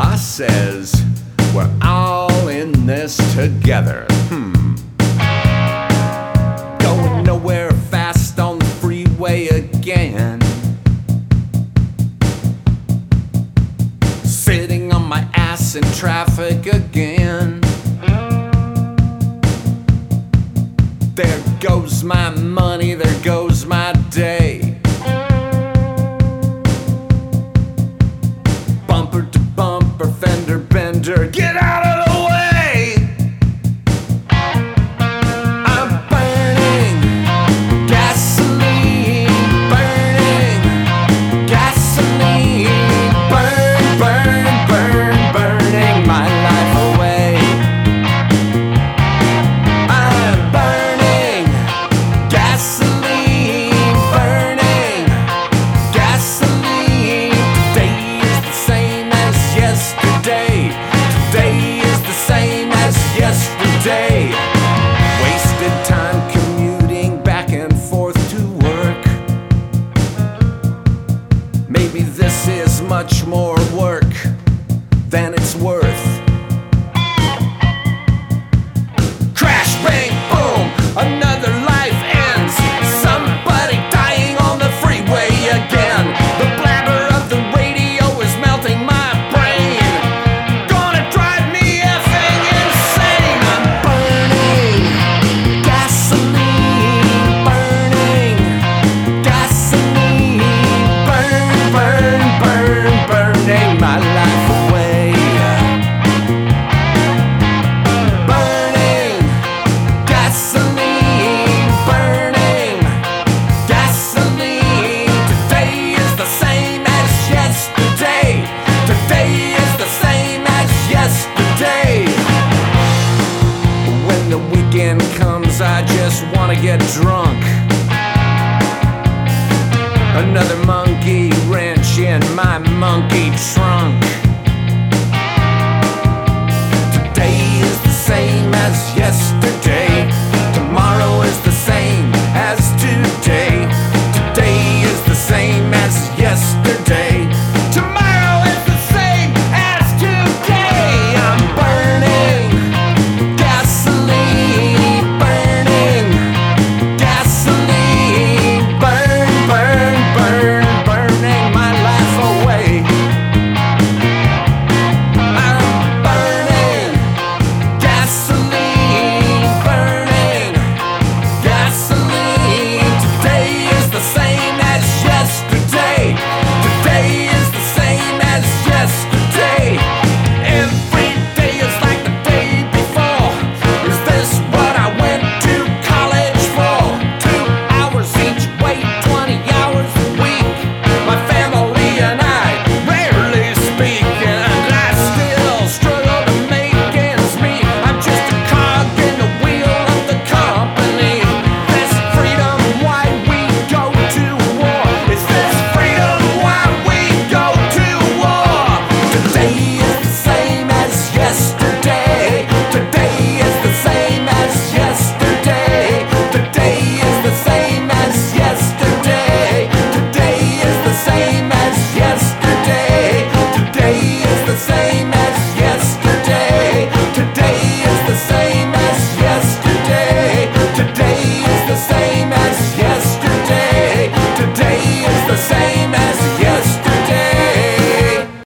boss says we're all in this together. Hmm. Going nowhere fast on the freeway again. Sitting on my ass in traffic again. There goes my money, there goes my day. Get out! much more morning comes, I just wanna get drunk. Another monkey wrench in my monkey trunk.